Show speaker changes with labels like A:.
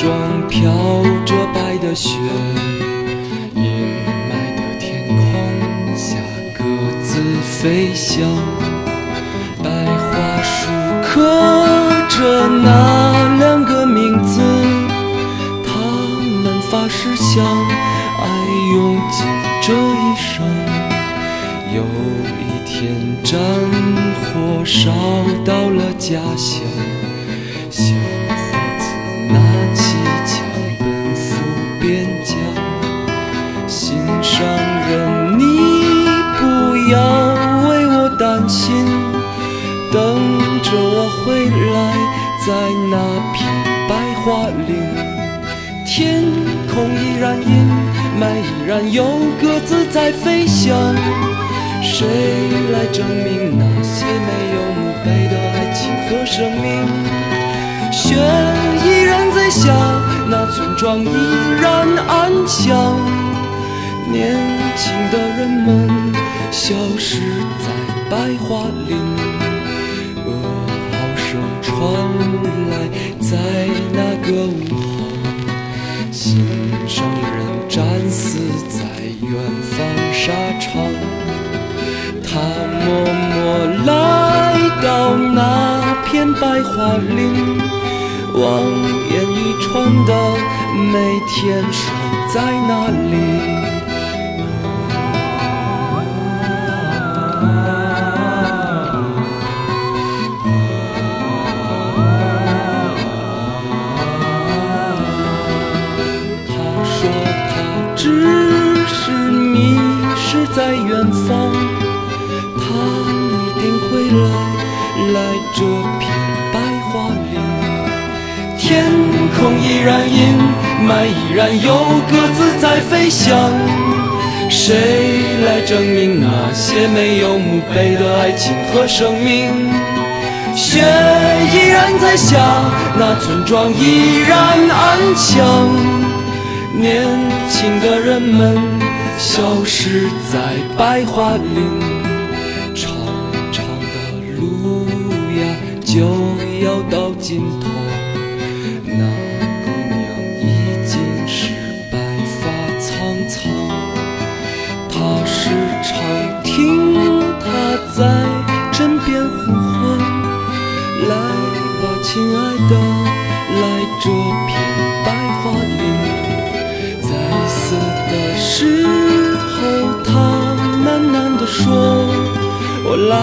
A: 静的村庄飘着白的雪，阴霾的天空下各自飞翔。白桦树刻着那两个名字，他们发誓相爱用尽这一生。有一天，战火烧到了家乡，心，等着我回来，在那片白桦林。天空依然阴，霾依然有鸽子在飞翔。谁来证明那些没有墓碑的爱情和生命？雪依然在下，那村庄依然安详。年轻的人们消失在他默默来到那片白桦林，望眼欲穿的每天守在那里。他说他只是迷失在远方。来，来这片白桦林。天空依然阴，霾依然有鸽子在飞翔。谁来证明那些没有墓碑的爱情和生命？雪依然在下，那村庄依然安详。年轻的人们消失在白桦林。路呀，就要到尽头。那姑娘已经是白发苍苍，他时常听她在枕边呼唤：“来吧，亲爱的，来这片白桦林。”在死的时候，他喃喃地说。我来